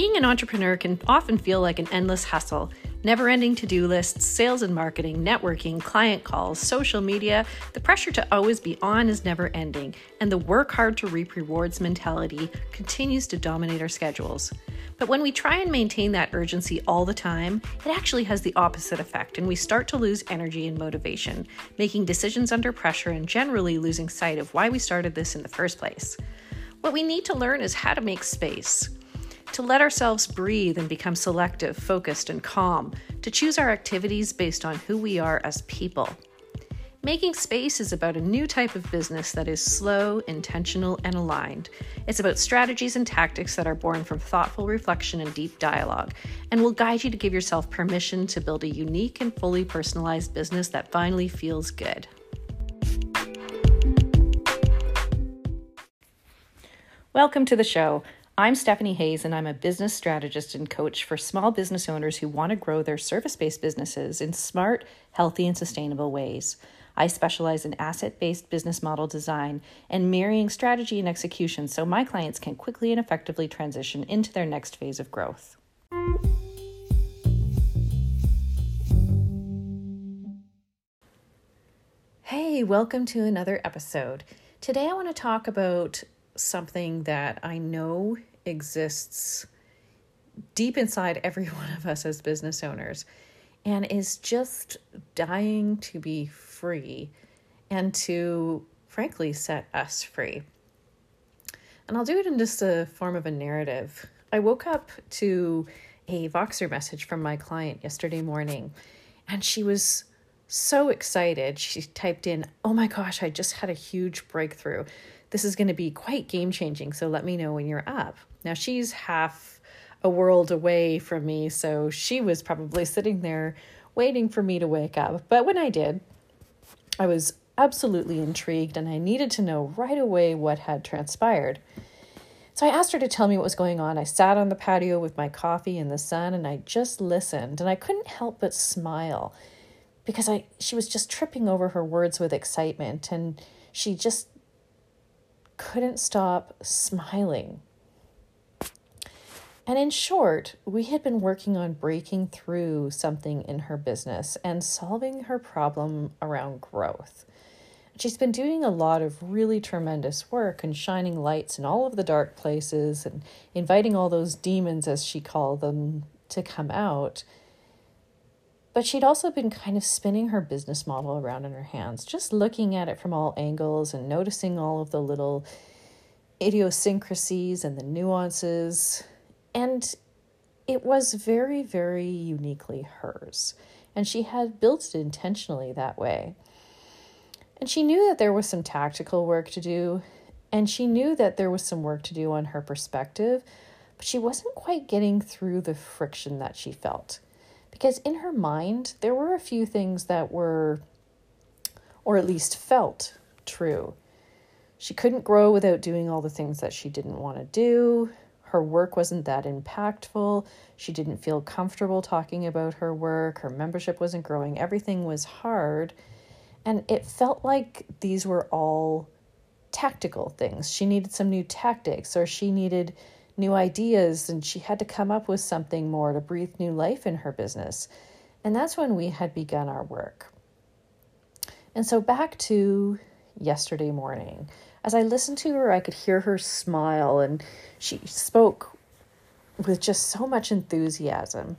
Being an entrepreneur can often feel like an endless hustle. Never ending to do lists, sales and marketing, networking, client calls, social media. The pressure to always be on is never ending, and the work hard to reap rewards mentality continues to dominate our schedules. But when we try and maintain that urgency all the time, it actually has the opposite effect, and we start to lose energy and motivation, making decisions under pressure and generally losing sight of why we started this in the first place. What we need to learn is how to make space to let ourselves breathe and become selective, focused, and calm, to choose our activities based on who we are as people. Making space is about a new type of business that is slow, intentional, and aligned. It's about strategies and tactics that are born from thoughtful reflection and deep dialogue, and will guide you to give yourself permission to build a unique and fully personalized business that finally feels good. Welcome to the show. I'm Stephanie Hayes, and I'm a business strategist and coach for small business owners who want to grow their service based businesses in smart, healthy, and sustainable ways. I specialize in asset based business model design and marrying strategy and execution so my clients can quickly and effectively transition into their next phase of growth. Hey, welcome to another episode. Today I want to talk about something that I know exists deep inside every one of us as business owners and is just dying to be free and to frankly set us free. And I'll do it in just a form of a narrative. I woke up to a Voxer message from my client yesterday morning, and she was so excited. She typed in, Oh my gosh, I just had a huge breakthrough. This is going to be quite game changing. So let me know when you're up. Now, she's half a world away from me, so she was probably sitting there waiting for me to wake up. But when I did, I was absolutely intrigued and I needed to know right away what had transpired. So I asked her to tell me what was going on. I sat on the patio with my coffee in the sun and I just listened and I couldn't help but smile because I she was just tripping over her words with excitement and she just couldn't stop smiling. And in short, we had been working on breaking through something in her business and solving her problem around growth. She's been doing a lot of really tremendous work and shining lights in all of the dark places and inviting all those demons, as she called them, to come out. But she'd also been kind of spinning her business model around in her hands, just looking at it from all angles and noticing all of the little idiosyncrasies and the nuances. And it was very, very uniquely hers. And she had built it intentionally that way. And she knew that there was some tactical work to do, and she knew that there was some work to do on her perspective, but she wasn't quite getting through the friction that she felt because in her mind, there were a few things that were, or at least felt, true. She couldn't grow without doing all the things that she didn't want to do. Her work wasn't that impactful. She didn't feel comfortable talking about her work. Her membership wasn't growing. Everything was hard. And it felt like these were all tactical things. She needed some new tactics, or she needed new ideas and she had to come up with something more to breathe new life in her business. And that's when we had begun our work. And so back to yesterday morning. As I listened to her, I could hear her smile, and she spoke with just so much enthusiasm.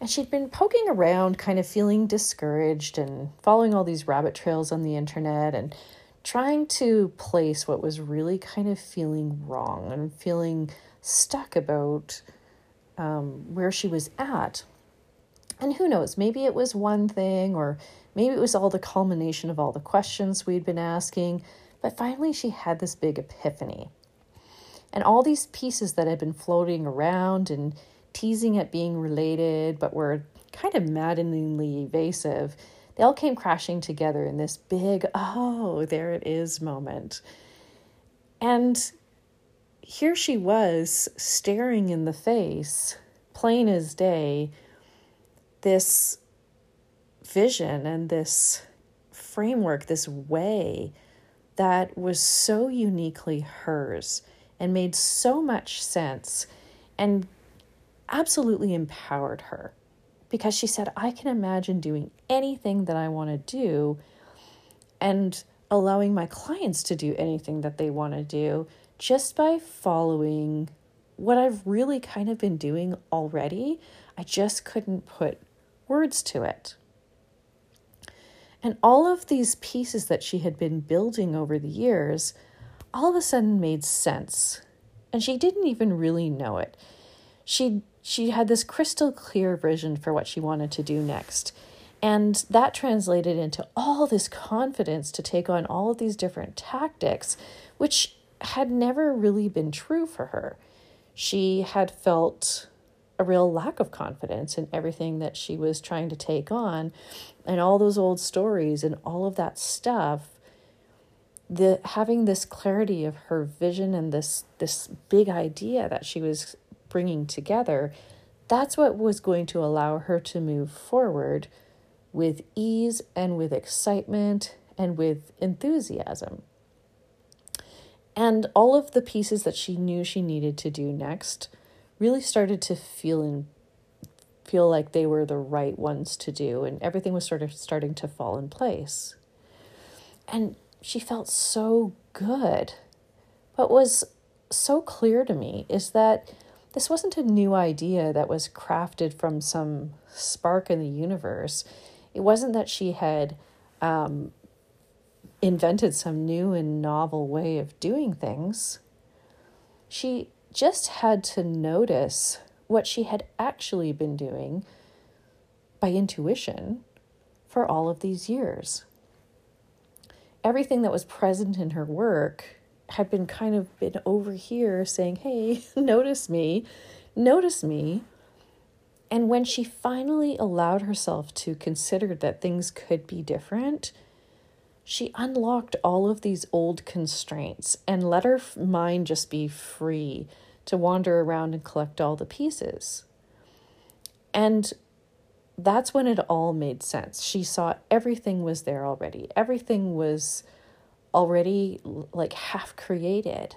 And she'd been poking around, kind of feeling discouraged and following all these rabbit trails on the internet and trying to place what was really kind of feeling wrong and feeling stuck about um, where she was at. And who knows, maybe it was one thing, or maybe it was all the culmination of all the questions we'd been asking. But finally, she had this big epiphany. And all these pieces that had been floating around and teasing at being related, but were kind of maddeningly evasive, they all came crashing together in this big, oh, there it is moment. And here she was staring in the face, plain as day, this vision and this framework, this way that was so uniquely hers and made so much sense. And absolutely empowered her because she said, I can imagine doing anything that I want to do and allowing my clients to do anything that they want to do just by following what I've really kind of been doing already. I just couldn't put words to it. And all of these pieces that she had been building over the years all of a sudden made sense. And she didn't even really know it. She she had this crystal clear vision for what she wanted to do next. And that translated into all this confidence to take on all of these different tactics, which had never really been true for her. She had felt a real lack of confidence in everything that she was trying to take on and all those old stories and all of that stuff the having this clarity of her vision and this this big idea that she was bringing together that's what was going to allow her to move forward with ease and with excitement and with enthusiasm. And all of the pieces that she knew she needed to do next really started to feel in feel like they were the right ones to do and everything was sort of starting to fall in place. And she felt so good. What was so clear to me is that this wasn't a new idea that was crafted from some spark in the universe. It wasn't that she had um, invented some new and novel way of doing things. She just had to notice what she had actually been doing by intuition for all of these years. Everything that was present in her work had been kind of been over here saying, Hey, notice me, notice me. And when she finally allowed herself to consider that things could be different, she unlocked all of these old constraints and let her mind just be free to wander around and collect all the pieces. And that's when it all made sense. She saw everything was there already, everything was already like half created.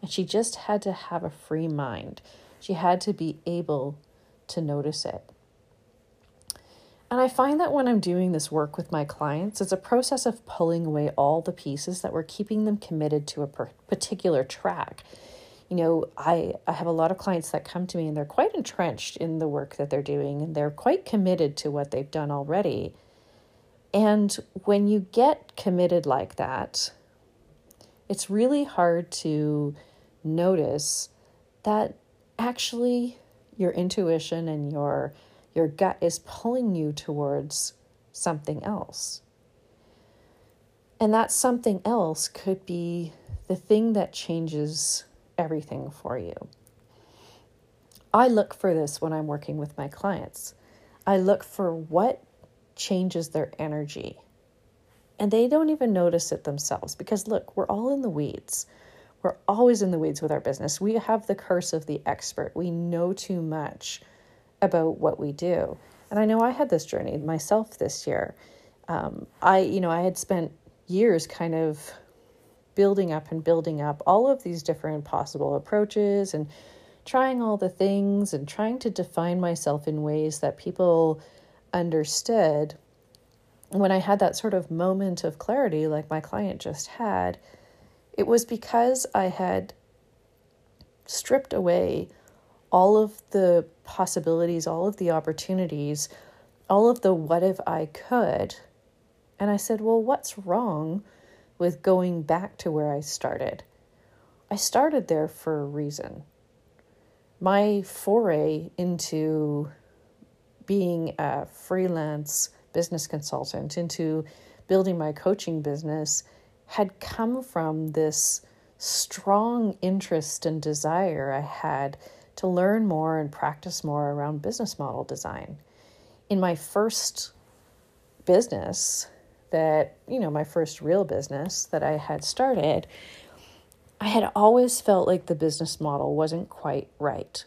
And she just had to have a free mind. She had to be able to notice it. And I find that when I'm doing this work with my clients, it's a process of pulling away all the pieces that were keeping them committed to a particular track you know, I, I have a lot of clients that come to me and they're quite entrenched in the work that they're doing and they're quite committed to what they've done already. And when you get committed like that, it's really hard to notice that actually your intuition and your your gut is pulling you towards something else. And that something else could be the thing that changes everything for you. I look for this when I'm working with my clients. I look for what changes their energy. And they don't even notice it themselves because, look, we're all in the weeds. We're always in the weeds with our business. We have the curse of the expert. We know too much about what we do. And I know I had this journey myself this year. Um, I, you know, I had spent years kind of building up and building up all of these different possible approaches and trying all the things and trying to define myself in ways that people understood. When I had that sort of moment of clarity, like my client just had, it was because I had stripped away all of the possibilities, all of the opportunities, all of the what if I could. And I said, well, what's wrong with going back to where I started. I started there for a reason. My foray into being a freelance business consultant, into building my coaching business, had come from this strong interest and desire I had to learn more and practice more around business model design. In my first business, that, you know, my first real business that I had started, I had always felt like the business model wasn't quite right.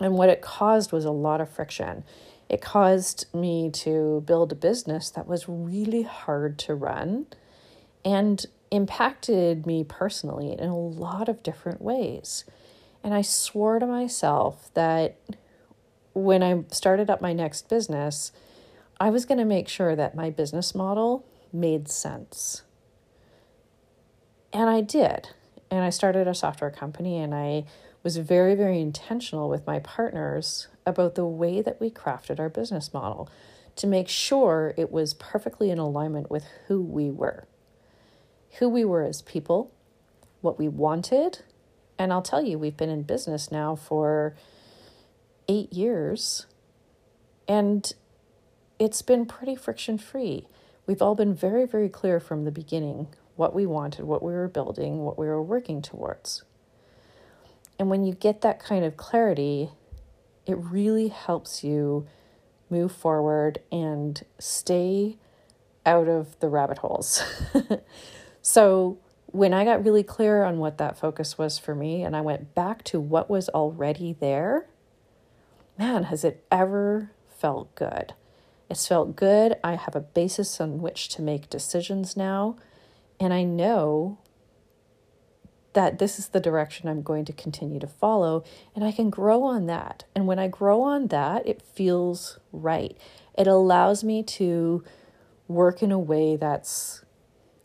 And what it caused was a lot of friction. It caused me to build a business that was really hard to run and impacted me personally in a lot of different ways. And I swore to myself that when I started up my next business, I was going to make sure that my business model made sense. And I did. And I started a software company and I was very, very intentional with my partners about the way that we crafted our business model to make sure it was perfectly in alignment with who we were, who we were as people, what we wanted. And I'll tell you, we've been in business now for eight years and it's been pretty friction free. We've all been very, very clear from the beginning what we wanted, what we were building, what we were working towards. And when you get that kind of clarity, it really helps you move forward and stay out of the rabbit holes. so, when I got really clear on what that focus was for me and I went back to what was already there, man, has it ever felt good? It's felt good. I have a basis on which to make decisions now. And I know that this is the direction I'm going to continue to follow. And I can grow on that. And when I grow on that, it feels right. It allows me to work in a way that's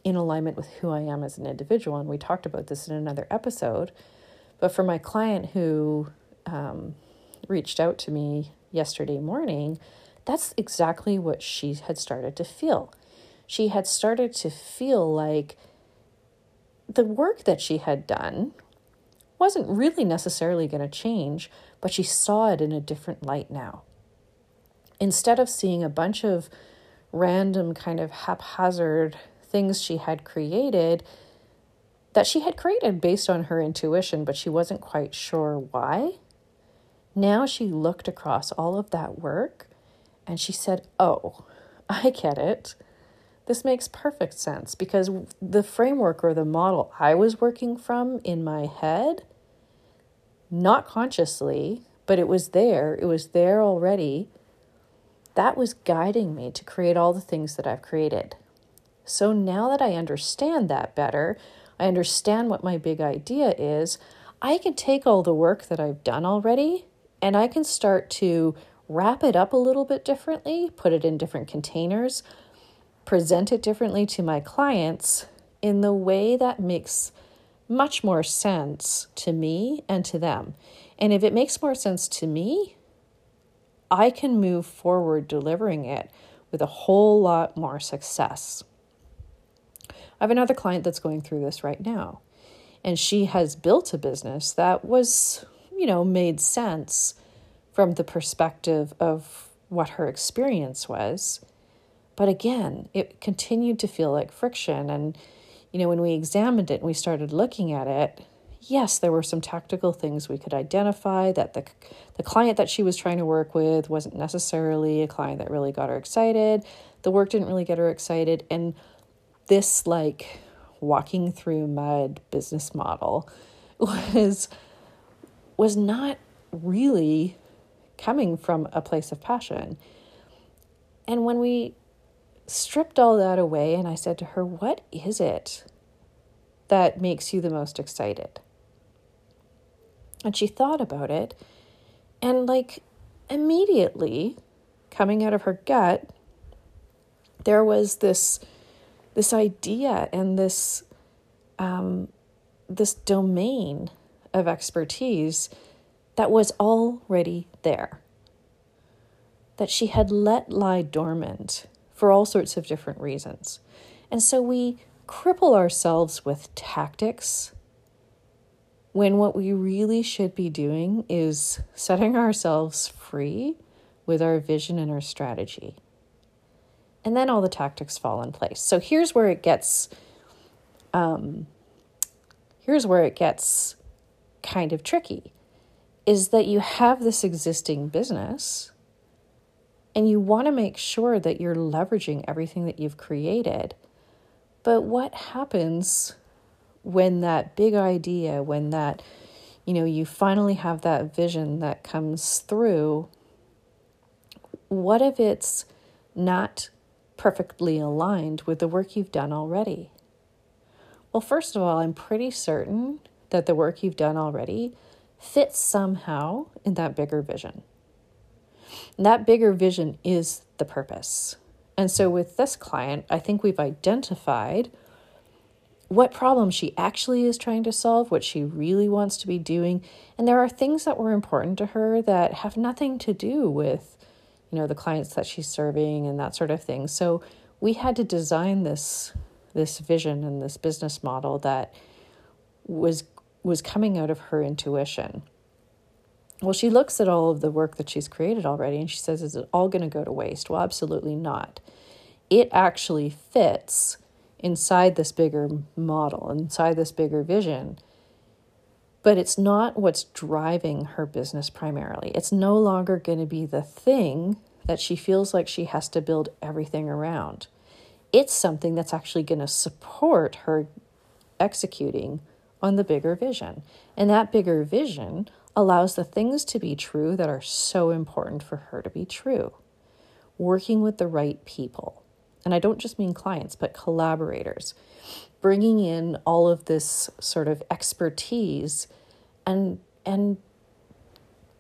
in alignment with who I am as an individual. And we talked about this in another episode. But for my client who um, reached out to me yesterday morning, that's exactly what she had started to feel. She had started to feel like the work that she had done wasn't really necessarily going to change, but she saw it in a different light now. Instead of seeing a bunch of random, kind of haphazard things she had created, that she had created based on her intuition, but she wasn't quite sure why. Now she looked across all of that work and she said, Oh, I get it. This makes perfect sense because the framework or the model I was working from in my head, not consciously, but it was there, it was there already. That was guiding me to create all the things that I've created. So now that I understand that better, I understand what my big idea is, I can take all the work that I've done already and I can start to wrap it up a little bit differently, put it in different containers, present it differently to my clients in the way that makes much more sense to me and to them. And if it makes more sense to me, I can move forward delivering it with a whole lot more success. I have another client that's going through this right now, and she has built a business that was, you know, made sense from the perspective of what her experience was. But again, it continued to feel like friction. And, you know, when we examined it and we started looking at it, yes, there were some tactical things we could identify that the, the client that she was trying to work with wasn't necessarily a client that really got her excited. The work didn't really get her excited. And this, like, walking through mud business model was was not really coming from a place of passion. And when we stripped all that away, and I said to her, What is it that makes you the most excited? And she thought about it, and like immediately coming out of her gut, there was this this idea and this um, this domain of expertise that was already there, that she had let lie dormant for all sorts of different reasons. And so we cripple ourselves with tactics when what we really should be doing is setting ourselves free with our vision and our strategy. And then all the tactics fall in place. So here's where it gets um, here's where it gets kind of tricky is that you have this existing business and you want to make sure that you're leveraging everything that you've created. But what happens when that big idea, when that, you know, you finally have that vision that comes through? What if it's not perfectly aligned with the work you've done already? Well, first of all, I'm pretty certain that the work you've done already fits somehow in that bigger vision. And that bigger vision is the purpose. And so with this client, I think we've identified what problem she actually is trying to solve, what she really wants to be doing. And there are things that were important to her that have nothing to do with, you know, the clients that she's serving and that sort of thing. So we had to design this this vision and this business model that was was coming out of her intuition. Well, she looks at all of the work that she's created already and she says, Is it all going to go to waste? Well, absolutely not. It actually fits inside this bigger model, inside this bigger vision. But it's not what's driving her business primarily. It's no longer going to be the thing that she feels like she has to build everything around. It's something that's actually going to support her executing on the bigger vision. And that bigger vision allows the things to be true that are so important for her to be true. Working with the right people, and I don't just mean clients, but collaborators, bringing in all of this sort of expertise and and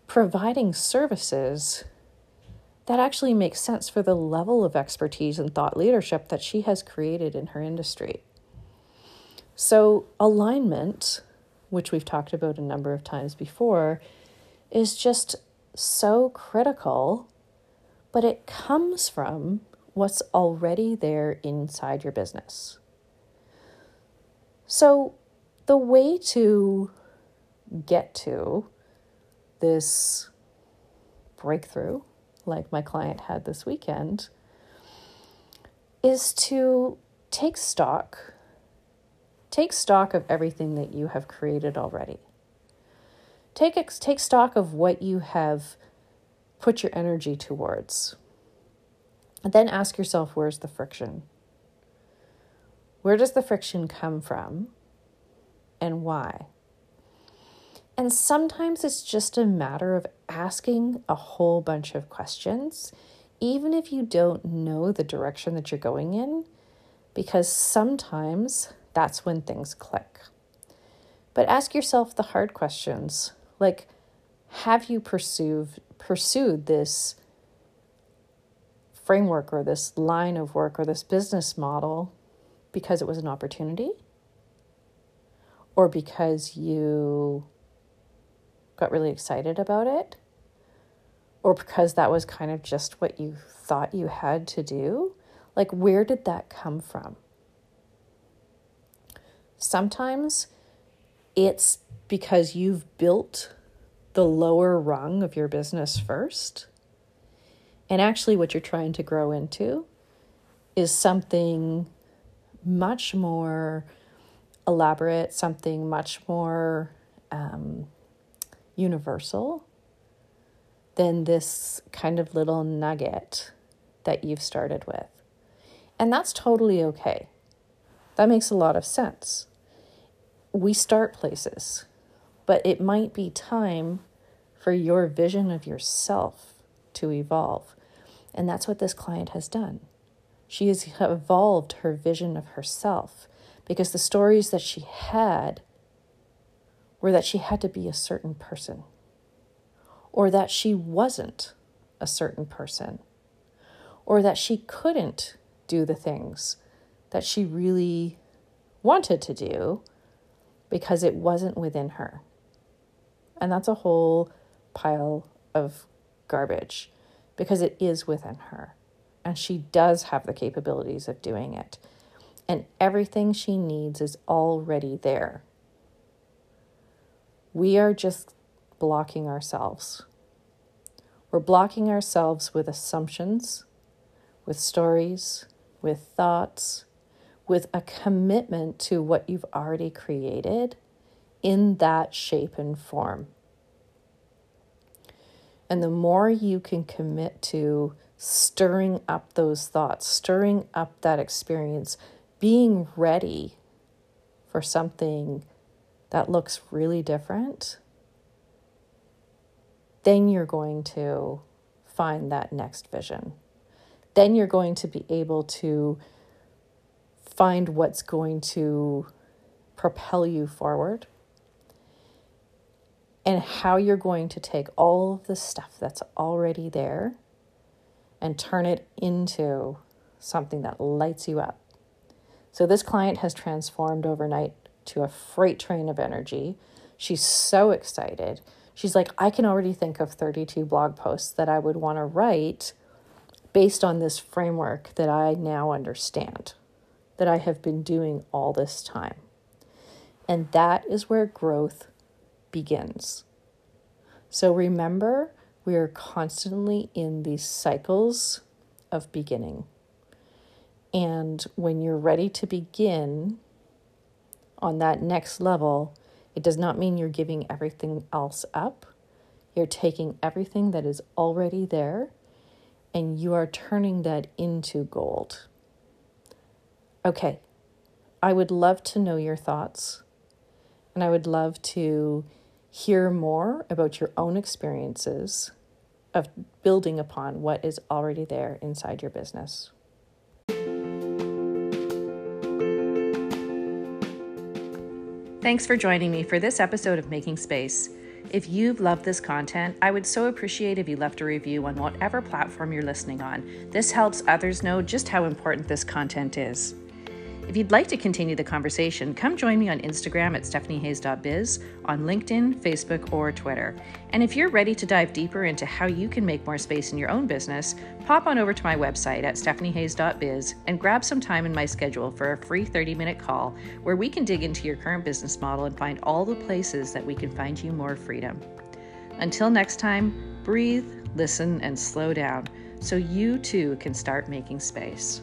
providing services that actually makes sense for the level of expertise and thought leadership that she has created in her industry. So, alignment, which we've talked about a number of times before, is just so critical, but it comes from what's already there inside your business. So, the way to get to this breakthrough, like my client had this weekend, is to take stock. Take stock of everything that you have created already. Take, take stock of what you have put your energy towards. And then ask yourself where's the friction? Where does the friction come from and why? And sometimes it's just a matter of asking a whole bunch of questions, even if you don't know the direction that you're going in, because sometimes that's when things click. But ask yourself the hard questions like, have you pursued, pursued this framework or this line of work or this business model because it was an opportunity or because you got really excited about it or because that was kind of just what you thought you had to do. Like, where did that come from? Sometimes it's because you've built the lower rung of your business first and actually, what you're trying to grow into is something much more elaborate, something much more um, universal than this kind of little nugget that you've started with. And that's totally okay. That makes a lot of sense. We start places, but it might be time for your vision of yourself to evolve. And that's what this client has done. She has evolved her vision of herself because the stories that she had were that she had to be a certain person or that she wasn't a certain person or that she couldn't do the things that she really wanted to do because it wasn't within her. And that's a whole pile of garbage because it is within her. And she does have the capabilities of doing it. And everything she needs is already there. We are just blocking ourselves. We're blocking ourselves with assumptions, with stories, with thoughts, with a commitment to what you've already created in that shape and form. And the more you can commit to stirring up those thoughts, stirring up that experience, being ready for something that looks really different, then you're going to find that next vision. Then you're going to be able to find what's going to propel you forward and how you're going to take all of the stuff that's already there and turn it into something that lights you up. So, this client has transformed overnight to a freight train of energy. She's so excited. She's like, I can already think of 32 blog posts that I would want to write based on this framework that I now understand, that I have been doing all this time. And that is where growth begins. So remember, we are constantly in these cycles of beginning. And when you're ready to begin on that next level, it does not mean you're giving everything else up. You're taking everything that is already there and you are turning that into gold. Okay, I would love to know your thoughts, and I would love to hear more about your own experiences of building upon what is already there inside your business. Thanks for joining me for this episode of Making Space. If you've loved this content, I would so appreciate if you left a review on whatever platform you're listening on. This helps others know just how important this content is. If you'd like to continue the conversation, come join me on Instagram at stephaniehayes.biz, on LinkedIn, Facebook, or Twitter. And if you're ready to dive deeper into how you can make more space in your own business, pop on over to my website at stephaniehayes.biz and grab some time in my schedule for a free 30 minute call where we can dig into your current business model and find all the places that we can find you more freedom. Until next time, breathe, listen, and slow down so you too can start making space.